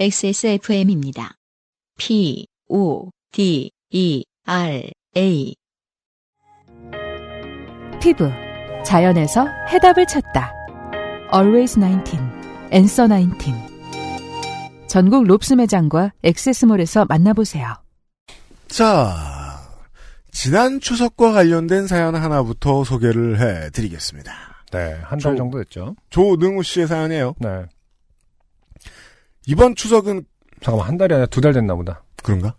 XSFM입니다. P, O, D, E, R, A. 피부. 자연에서 해답을 찾다. Always 19. Answer 19. 전국 롭스 매장과 액세스몰에서 만나보세요. 자, 지난 추석과 관련된 사연 하나부터 소개를 해드리겠습니다. 네, 한달 저- 정도 됐죠. 조능우 씨의 사연이에요. 네. 이번 추석은 잠깐만, 한 달이 아니라 두 달 됐나 보다. 그런가?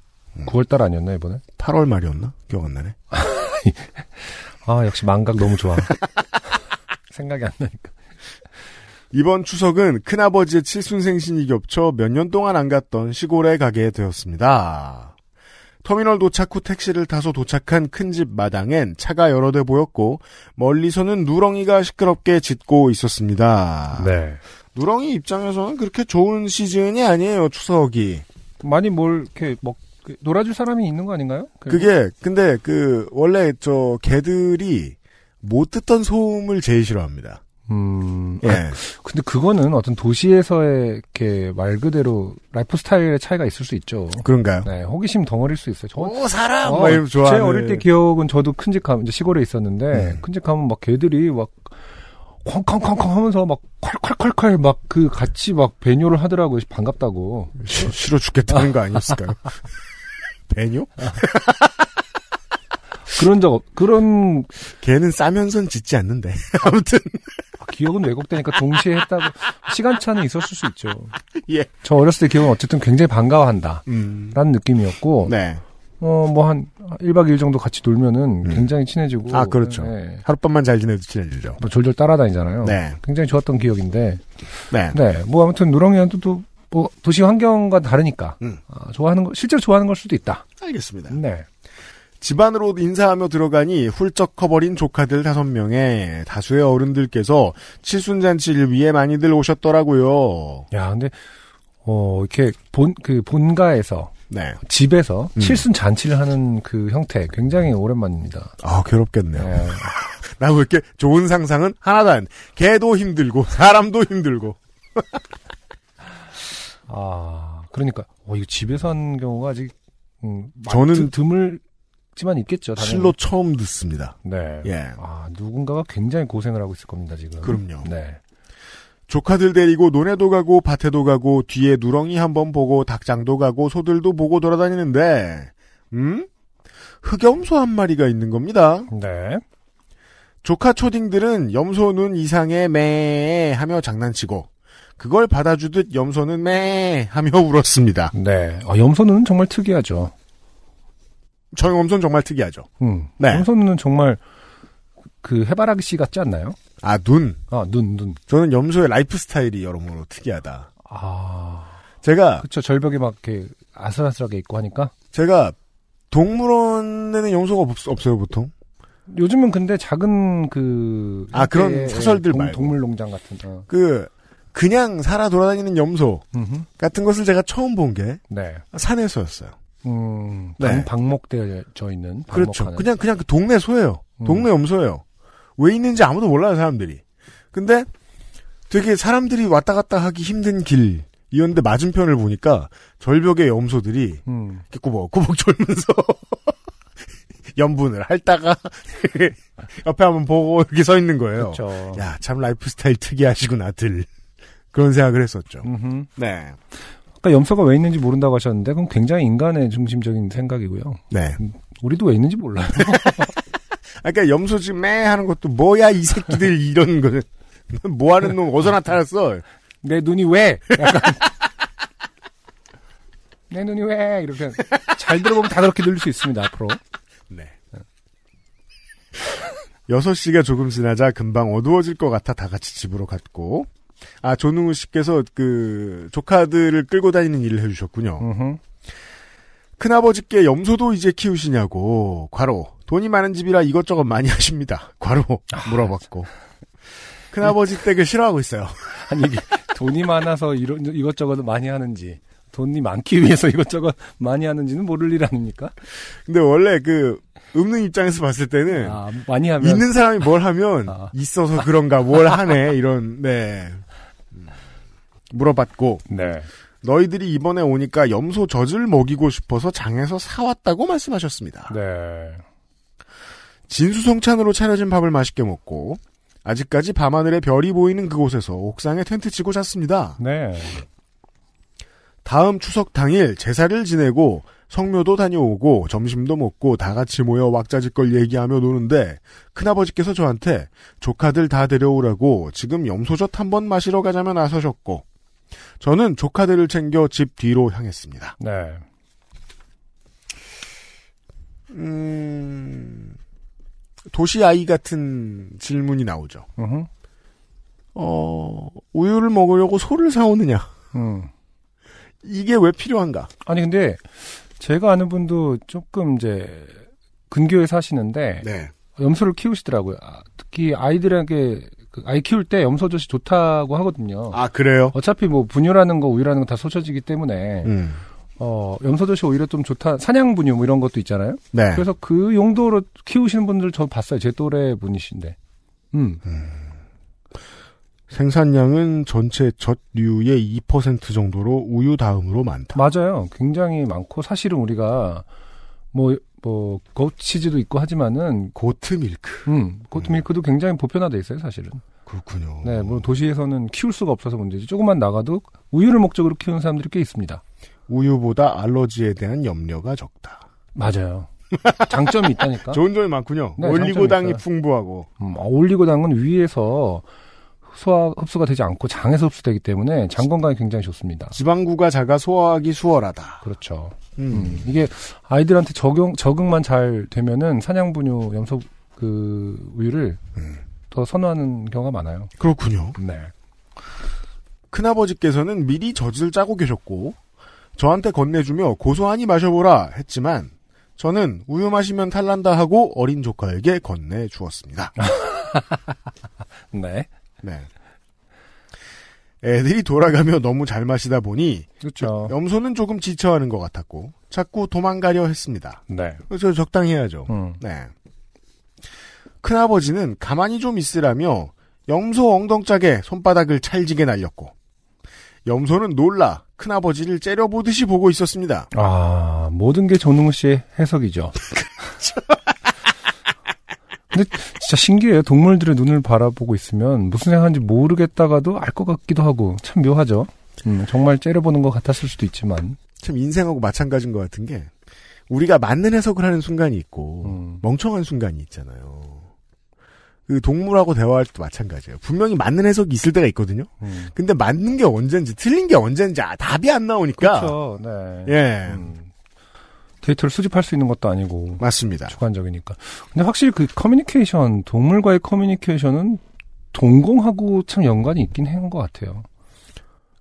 9월 달 아니었나, 이번에? 8월 말이었나? 기억 안 나네. 아, 역시 망각 너무 좋아. 생각이 안 나니까. 이번 추석은 큰아버지의 칠순생신이 겹쳐 몇 년 동안 안 갔던 시골에 가게 되었습니다. 터미널 도착 후 택시를 타서 도착한 큰 집 마당엔 차가 여러 대 보였고 멀리서는 누렁이가 시끄럽게 짖고 있었습니다. 네. 누렁이 입장에서는 그렇게 좋은 시즌이 아니에요, 추석이. 많이 뭘, 이렇게, 뭐, 그, 놀아줄 사람이 있는 거 아닌가요? 그리고- 그게 근데 그 원래 저 개들이 못 듣던 소음을 제일 싫어합니다. 음, 예. 아, 근데 그거는 어떤 도시에서의 이렇게 말 그대로 라이프 스타일의 차이가 있을 수 있죠. 그런가요? 네, 호기심 덩어리일 수 있어요. 저, 오 사람 어, 제. 어릴 때 기억은 저도 큰 집 가면 이제 시골에 있었는데 네. 큰집 가면 막 개들이 막 쾅쾅쾅쾅 하면서 막 콸콸콸콸 막 그 같이 막 배뇨를 하더라고요. 반갑다고. 시- 싫어 죽겠다는 거 아니었을까요? 배뇨? 그런 적 없- 그런 개는 싸면선 짖지 않는데. 아무튼 기억은 왜곡되니까 동시에 했다고 시간차는 있었을 수 있죠. 예. 저 어렸을 때 기억은 어쨌든 굉장히 반가워한다. 음. 라는 느낌이었고 네. 어 뭐 한 1박 2일 정도 같이 놀면은 음. 굉장히 친해지고 아, 그렇죠. 네. 하룻밤만 잘 지내도 친해지죠. 뭐 졸졸 따라다니잖아요. 네. 굉장히 좋았던 기억인데 네. 네, 뭐 아무튼 누렁이한테 또, 뭐 도시 환경과 다르니까 음. 아, 좋아하는 거 실제로 좋아하는 걸 수도 있다. 알겠습니다. 네, 집안으로 인사하며 들어가니 훌쩍 커버린 조카들 다섯 명에 다수의 어른들께서 칠순잔치를 위해 많이들 오셨더라고요. 야 근데 어 이렇게 본 그 본가에서 네. 집에서 음. 칠순 잔치를 하는 그 형태 굉장히 오랜만입니다. 아, 괴롭겠네요. 네. 나왜 이렇게 좋은 상상은 하나도 안. 개도 힘들고, 사람도 힘들고. 아 그러니까 어 이거 집에서 하는 경우가 아직 음, 저는 드- 드물 지만 있겠죠. 당연히. 실로 처음 듣습니다. 네. 예. 아 누군가가 굉장히 고생을 하고 있을 겁니다 지금. 그럼요. 네. 조카들 데리고 논에도 가고 밭에도 가고 뒤에 누렁이 한번 보고 닭장도 가고 소들도 보고 돌아다니는데 음? 흑염소 한 마리가 있는 겁니다. 네. 조카 초딩들은 염소 눈 이상의 매 하며 장난치고 그걸 받아주듯 염소는 매 하며 울었습니다. 네. 아, 염소는 정말 특이하죠. 저희 염소는 정말 특이하죠. 음. 네. 염소는 정말 그 해바라기 씨 같지 않나요? 아 눈. 아, 눈, 눈. 저는 염소의 라이프 스타일이 여러모로 특이하다. 아. 제가 그쵸. 절벽에 막 이렇게 아슬아슬하게 있고 하니까. 제가 동물원에는 염소가 없, 없어요 보통. 요즘은 근데 작은 그. 아, 그런 사설들 동, 말고. 동물 농장 같은. 어. 그 그냥 살아 돌아다니는 염소 음흠. 같은 것을 제가 처음 본 게 네. 산에서였어요. 음. 네. 방, 방목되어 있는. 그렇죠. 방목하는. 그냥 그냥 그 동네 소예요. 음. 동네 염소예요. 왜 있는지 아무도 몰라요 사람들이. 근데 되게 사람들이 왔다 갔다 하기 힘든 길 이었는데 맞은편을 보니까 절벽의 염소들이 음. 이렇게 꾸벅꾸벅 졸면서 염분을 핥다가 옆에 한번 보고 이렇게 서 있는 거예요. 그렇죠. 야, 참 라이프 스타일 특이하시구나 들. 그런 생각을 했었죠. 음흠. 네. 아까 염소가 왜 있는지 모른다고 하셨는데, 그건 굉장히 인간의 중심적인 생각이고요. 네. 우리도 왜 있는지 몰라요. 아까 염소 지금 매 하는 것도 뭐야 이 새끼들 이런 거는 뭐 하는 놈 어디서 나타났어? 내 눈이 왜? 약간. 내 눈이 왜? 이렇게. 잘 들어보면 다 그렇게 들릴 수 있습니다, 앞으로. 네. 6시가 조금 지나자 금방 어두워질 것 같아 다 같이 집으로 갔고 아 조능우 씨께서 그 조카들을 끌고 다니는 일을 해주셨군요. 음흠. 큰아버지께 염소도 이제 키우시냐고 과로 돈이 많은 집이라 이것저것 많이 하십니다. 과로 물어봤고 큰아버지 댁을 싫어하고 있어요. 아니, 이게 돈이 많아서 이런, 이것저것 많이 하는지, 돈이 많기 위해서 이것저것 많이 하는지는 모를 일 아닙니까? 근데 원래 그 없는 입장에서 봤을 때는 아, 많이 하면. 있는 사람이 뭘 하면 아. 있어서 그런가 뭘 하네 이런 네 음, 물어봤고 네. 너희들이 이번에 오니까 염소 젖을 먹이고 싶어서 장에서 사왔다고 말씀하셨습니다. 네. 진수성찬으로 차려진 밥을 맛있게 먹고 아직까지 밤하늘에 별이 보이는 그곳에서 옥상에 텐트 치고 잤습니다. 네. 다음 추석 당일 제사를 지내고 성묘도 다녀오고 점심도 먹고 다 같이 모여 왁자지껄 얘기하며 노는데 큰아버지께서 저한테 조카들 다 데려오라고 지금 염소젓 한번 마시러 가자며 나서셨고 저는 조카들을 챙겨 집 뒤로 향했습니다. 네. 음, 도시 아이 같은 질문이 나오죠. 어, 우유를 먹으려고 소를 사오느냐? 음. 이게 왜 필요한가? 아니 근데 제가 아는 분도 조금 이제 근교에 사시는데 네. 염소를 키우시더라고요. 아, 특히 아이들에게 그 아이 키울 때 염소젓이 좋다고 하거든요. 아, 그래요? 어차피 뭐 분유라는 거 우유라는 거다 쏟혀지기 때문에 음. 어 염소젓이 오히려 좀 좋다. 사냥 분유 뭐 이런 것도 있잖아요. 네. 그래서 그 용도로 키우시는 분들 저 봤어요. 제 또래 분이신데. 음. 생산량은 전체 젖류의 2% 정도로 우유 다음으로 많다. 맞아요. 굉장히 많고 사실은 우리가 뭐 뭐 고치즈도 있고 하지만은 고트 밀크. 음, 고트 밀크도 굉장히 보편화돼 있어요, 사실은. 그렇군요. 네, 뭐 도시에서는 키울 수가 없어서 문제지. 조금만 나가도 우유를 목적으로 키우는 사람들이 꽤 있습니다. 우유보다 알러지에 대한 염려가 적다. 맞아요. 장점이 있다니까. 좋은 점이 많군요. 네, 올리고당이. 풍부하고. 음, 어, 올리고당은 위에서 소화 흡수가 되지 않고 장에서 흡수되기 때문에 장 건강에 굉장히 좋습니다. 지방구가 작아 소화하기 수월하다. 그렇죠. 음. 음, 이게 아이들한테 적용 적응만 잘 되면은 사냥 분유 염소 그 우유를 음. 더 선호하는 경우가 많아요. 그렇군요. 네. 큰아버지께서는 미리 젖을 짜고 계셨고 저한테 건네주며 고소하니 마셔보라 했지만 저는 우유 마시면 탈난다 하고 어린 조카에게 건네주었습니다. 네. 네. 애들이 돌아가며 너무 잘 마시다 보니 그렇죠. 염소는 조금 지쳐하는 것 같았고 자꾸 도망가려 했습니다. 네. 저 적당히 해야죠. 음. 네. 큰아버지는 가만히 좀 있으라며 염소 엉덩짝에 손바닥을 찰지게 날렸고 염소는 놀라 큰아버지를 째려보듯이 보고 있었습니다. 아, 모든 게 정능우 씨의 해석이죠. 근데 진짜 신기해요. 동물들의 눈을 바라보고 있으면 무슨 생각하는지 모르겠다가도 알 것 같기도 하고 참 묘하죠. 음, 정말 째려보는 것 같았을 수도 있지만. 참 인생하고 마찬가지인 것 같은 게 우리가 맞는 해석을 하는 순간이 있고 음. 멍청한 순간이 있잖아요. 그 동물하고 대화할 때도 마찬가지예요. 분명히 맞는 해석이 있을 때가 있거든요. 음. 근데 맞는 게 언젠지 틀린 게 언젠지 아, 답이 안 나오니까 그렇죠. 네. 예 음. 데이터를 수집할 수 있는 것도 아니고 맞습니다. 주관적이니까. 근데 확실히 그 커뮤니케이션, 동물과의 커뮤니케이션은 동공하고 참 연관이 있긴 한 것 같아요.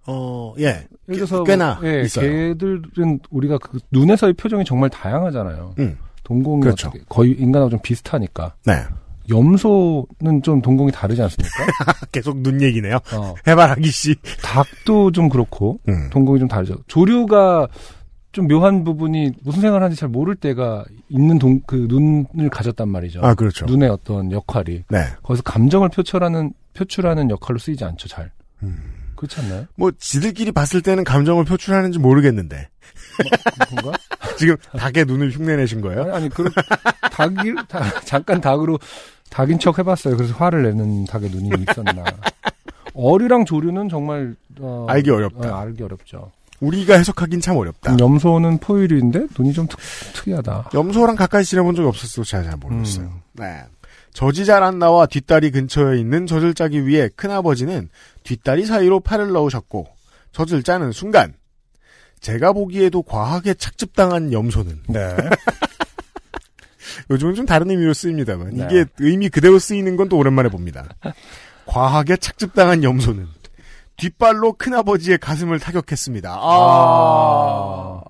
어, 예. 예를 들어서 꽤나 뭐, 예, 있어요. 개들은 우리가 그 눈에서의 표정이 정말 다양하잖아요. 음. 동공이 그렇죠. 거의 인간하고 좀 비슷하니까. 네. 염소는 좀 동공이 다르지 않습니까? 계속 눈 얘기네요. 어, 해바라기 씨. 닭도 좀 그렇고 음. 동공이 좀 다르죠. 조류가 좀 묘한 부분이 무슨 생각을 하는지 잘 모를 때가 있는 동, 그 눈을 가졌단 말이죠. 아, 그렇죠. 눈의 어떤 역할이 네. 거기서 감정을 표출하는 표출하는 역할로 쓰이지 않죠. 잘 음. 그렇지 않나요? 뭐, 지들끼리 봤을 때는 감정을 표출하는지 모르겠는데. 그런가? 지금 닭의 눈을 흉내내신 거예요? 아니, 아니 그 닭이 닭- 잠깐 닭으로 닭인 척 해봤어요. 그래서 화를 내는 닭의 눈이 있었나? 어류랑 조류는 정말 어, 알기 어렵다. 어, 알기 어렵죠. 우리가 해석하긴 참 어렵다. 염소는 포유류인데 눈이 좀 특, 특이하다. 염소랑 가까이 지내본 적이 없었어. 제가 잘 모르겠어요. 음. 네. 젖이 잘안 나와 뒷다리 근처에 있는 젖을 짜기 위해 큰아버지는 뒷다리 사이로 팔을 넣으셨고 젖을 짜는 순간 제가 보기에도 과하게 착즙당한 염소는 네. 요즘은 좀 다른 의미로 쓰입니다만 네. 이게 의미 그대로 쓰이는 건 또 오랜만에 봅니다. 과하게 착즙당한 염소는 뒷발로 큰아버지의 가슴을 타격했습니다. 아,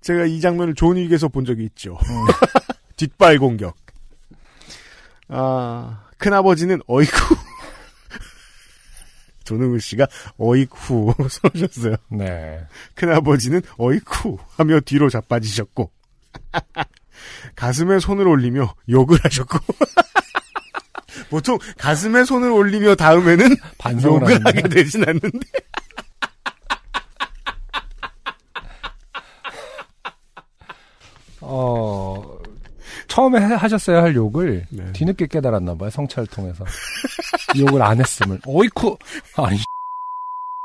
제가 이 장면을 존 윅에서 본 적이 있죠. 뒷발 공격. 아, 큰아버지는 어이쿠. 조능우 씨가 어이쿠 써주셨어요. 네. 큰아버지는 어이쿠 하며 뒤로 자빠지셨고 가슴에 손을 올리며 욕을 하셨고 보통 가슴에 손을 올리며 다음에는 반성을 욕을 하게 되진 않는데. 어, 처음에 하셨어야 할 욕을 네. 뒤늦게 깨달았나 봐요. 성찰을 통해서. 욕을 안 했음을. 어이쿠. 아니.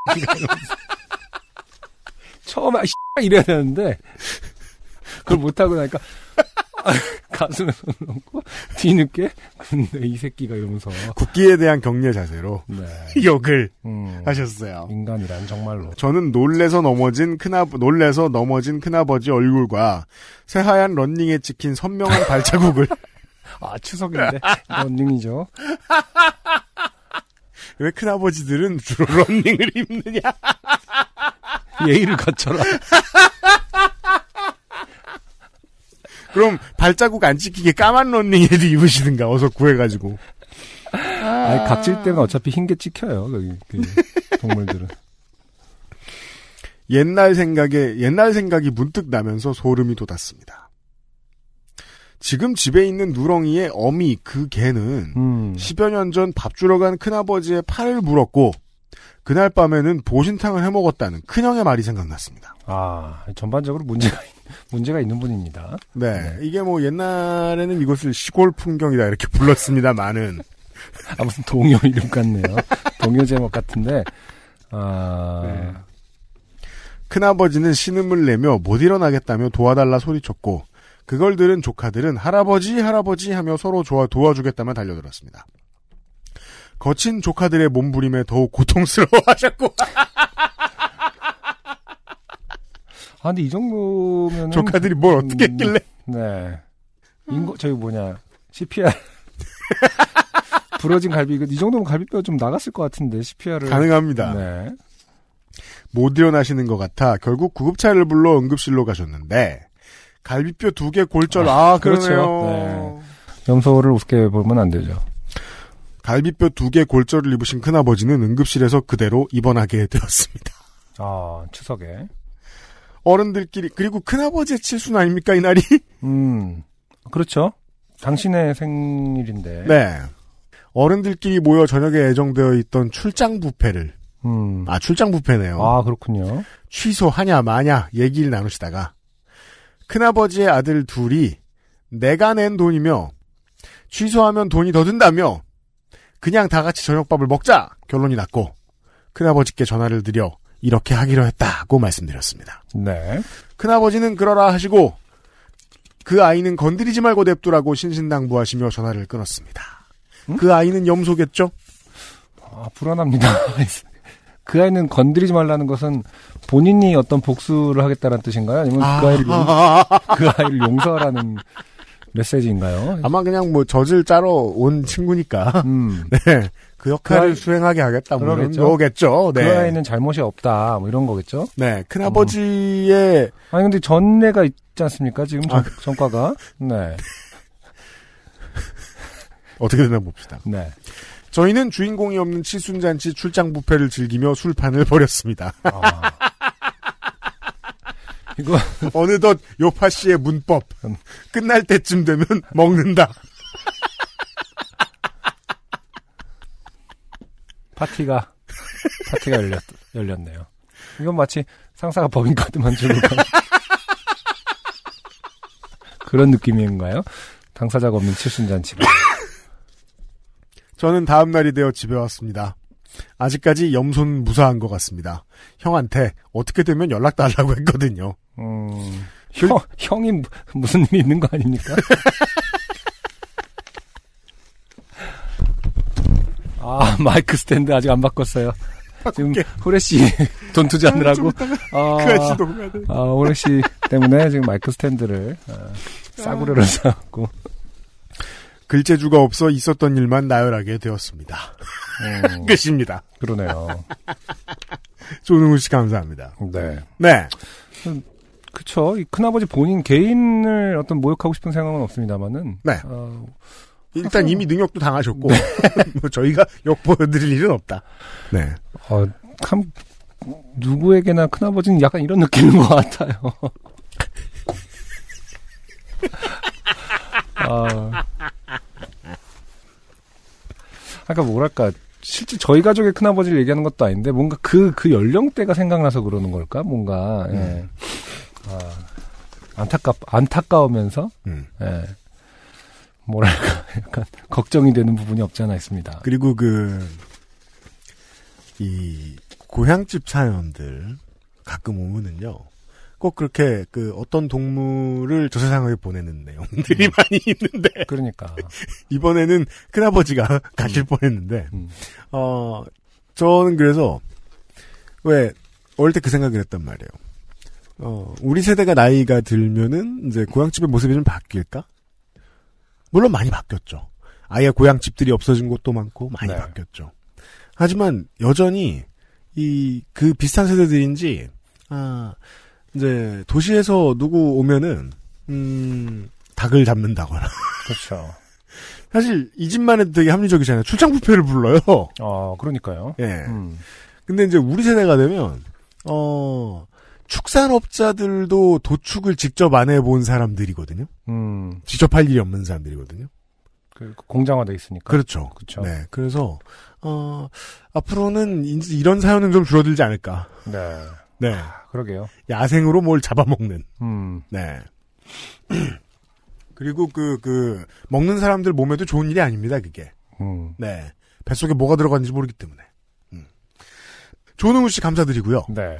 처음에 아, 이래야 되는데 그걸 못 하고 나니까 가슴에 손 얹고 뒤늦게 근데 이 새끼가 이러면서 국기에 대한 경례 자세로 네. 욕을 음, 하셨어요. 인간이란 정말로 저는 놀래서 넘어진 큰아 놀래서 넘어진 큰아버지 얼굴과 새하얀 런닝에 찍힌 선명한 발자국을 아 추석인데 런닝이죠. 왜 큰아버지들은 주로 런닝을 입느냐? 예의를 갖춰라. 그럼 발자국 안 찍히게 까만 런닝에도 입으시든가 어서 구해가지고 아니, 각질 때는 어차피 흰게 찍혀요. 거기 그 동물들은. 옛날 생각에 옛날 생각이 문득 나면서 소름이 돋았습니다. 지금 집에 있는 누렁이의 어미 그 개는 음. 10여 년 전 밥 주러 간 큰아버지의 팔을 물었고 그날 밤에는 보신탕을 해먹었다는 큰형의 말이 생각났습니다. 아 전반적으로 문제가 있- 문제가 있는 분입니다. 네, 이게 뭐 옛날에는 이것을 시골 풍경이다 이렇게 불렀습니다만은 아 무슨 동요 이름 같네요. 동요 제목 같은데 아 네. 큰아버지는 신음을 내며 못 일어나겠다며 도와달라 소리쳤고 그걸 들은 조카들은 할아버지 할아버지 하며 서로 좋아 도와주겠다며 달려들었습니다. 거친 조카들의 몸부림에 더욱 고통스러워하셨고 아 근데 이 정도면 조카들이 뭘 어떻게 했길래 네 인거 저기 뭐냐 CPR 부러진 갈비 이 정도면 갈비뼈 좀 나갔을 것 같은데 CPR을 가능합니다. 네. 못 일어나시는 것 같아 결국 구급차를 불러 응급실로 가셨는데 갈비뼈 두 개 골절 아, 그렇죠. 그러네요. 염소를 우습게 보면 안 되죠. 갈비뼈 두 개 골절을 입으신 큰아버지는 응급실에서 그대로 입원하게 되었습니다. 아 추석에 어른들끼리 그리고 큰아버지의 칠순 아닙니까 이 날이? 음 그렇죠. 당신의 생일인데 네. 어른들끼리 모여 저녁에 예정되어 있던 출장 뷔페를 음. 아 출장 뷔페네요. 아, 그렇군요. 취소하냐 마냐 얘기를 나누시다가 큰아버지의 아들 둘이 내가 낸 돈이며 취소하면 돈이 더 든다며 그냥 다 같이 저녁밥을 먹자 결론이 났고 큰아버지께 전화를 드려 이렇게 하기로 했다고 말씀드렸습니다. 네. 큰아버지는 그러라 하시고 그 아이는 건드리지 말고 냅두라고 신신당부하시며 전화를 끊었습니다. 그 아이는 염소겠죠? 아, 불안합니다. 그 아이는 건드리지 말라는 것은 본인이 어떤 복수를 하겠다는 뜻인가요? 아니면 그 아이를 용, 그 아이를 용서하라는 메시지인가요? 아마 그냥 뭐 젖을 짜러 온 친구니까 음. 네. 그 역할을 그 수행하게 하겠다 뭐 이런 그러겠죠. 거겠죠. 네. 그 아이는 잘못이 없다. 뭐 이런 거겠죠? 네. 큰아버지의 아니 근데 전례가 있지 않습니까? 지금 전, 아, 전과가. 네. 어떻게 되나 봅시다. 네. 저희는 주인공이 없는 칠순잔치 출장 뷔페를 즐기며 술판을 벌였습니다. 아. 이거 어느덧 요파 씨의 문법 음. 끝날 때쯤 되면 먹는다. 파티가 파티가 열렸 열렸네요. 이건 마치 상사가 법인 카드 만들고 가- 그런 느낌인가요? 당사자가 없는 칠순잔치가. 저는 다음 날이 되어 집에 왔습니다. 아직까지 염소는 무사한 것 같습니다. 형한테 어떻게 되면 연락 달라고 했거든요. 음, 형, 형이 무- 무슨 일이 있는 거 아닙니까? 아, 마이크 스탠드 아직 안 바꿨어요. 지금 후레쉬 돈 투자하느라고. 아, 그 아저씨도 가야 돼. 아, 후레쉬 때문에 지금 마이크 스탠드를 아, 싸구려를 사갖고. 글재주가 없어 있었던 일만 나열하게 되었습니다. 음, 끝입니다. 그러네요. 조능우 씨 감사합니다. 네. 네. 그쵸. 이 큰아버지 본인 개인을 어떤 모욕하고 싶은 생각은 없습니다만은. 네. 어, 일단 이미 능력도 당하셨고 뭐 저희가 욕 보여드릴 일은 없다. 네. 어, 참, 누구에게나 큰아버지는 약간 이런 느낌인 것 같아요. 아. 아까 뭐랄까, 실제 저희 가족의 큰아버지를 얘기하는 것도 아닌데, 뭔가 그, 그 연령대가 생각나서 그러는 걸까? 뭔가, 예. 아, 안타깝 안타까우면서 음. 예. 뭐랄까 약간 걱정이 되는 부분이 없지 않아 있습니다. 그리고 그, 이, 고향집 사연들 가끔 오면은요. 꼭 그렇게 그 어떤 동물을 저 세상에 보내는 내용들이 많이 있는데, 그러니까 이번에는 큰아버지가 가실 뻔했는데, 음. 어, 저는 그래서, 왜, 어릴 때 그 생각을 했단 말이에요. 어, 우리 세대가 나이가 들면은, 이제 고향집의 모습이 좀 바뀔까? 물론 많이 바뀌었죠. 아예 고향 집들이 없어진 곳도 많고, 많이 네. 바뀌었죠. 하지만, 여전히, 이, 그 비슷한 세대들인지, 아, 이제, 도시에서 누구 오면은, 음, 닭을 잡는다거나. 그렇죠. 사실, 이 집만 해도 되게 합리적이잖아요. 출장 뷔페를 불러요. 어 그러니까요. 예. 음. 근데 이제 우리 세대가 되면 어 축산업자들도 도축을 직접 안 해본 사람들이거든요. 음. 직접 할 일이 없는 사람들이거든요. 그 공장화돼 있으니까. 그렇죠. 그렇죠. 네. 그래서 어 앞으로는 이- 이런 사연은 좀 줄어들지 않을까. 네. 네. 그러게요. 야생으로 뭘 잡아먹는. 음. 네. 그리고 그, 그, 먹는 사람들 몸에도 좋은 일이 아닙니다, 그게. 음. 네. 뱃속에 뭐가 들어갔는지 모르기 때문에. 음. 조능우 씨 감사드리고요. 네.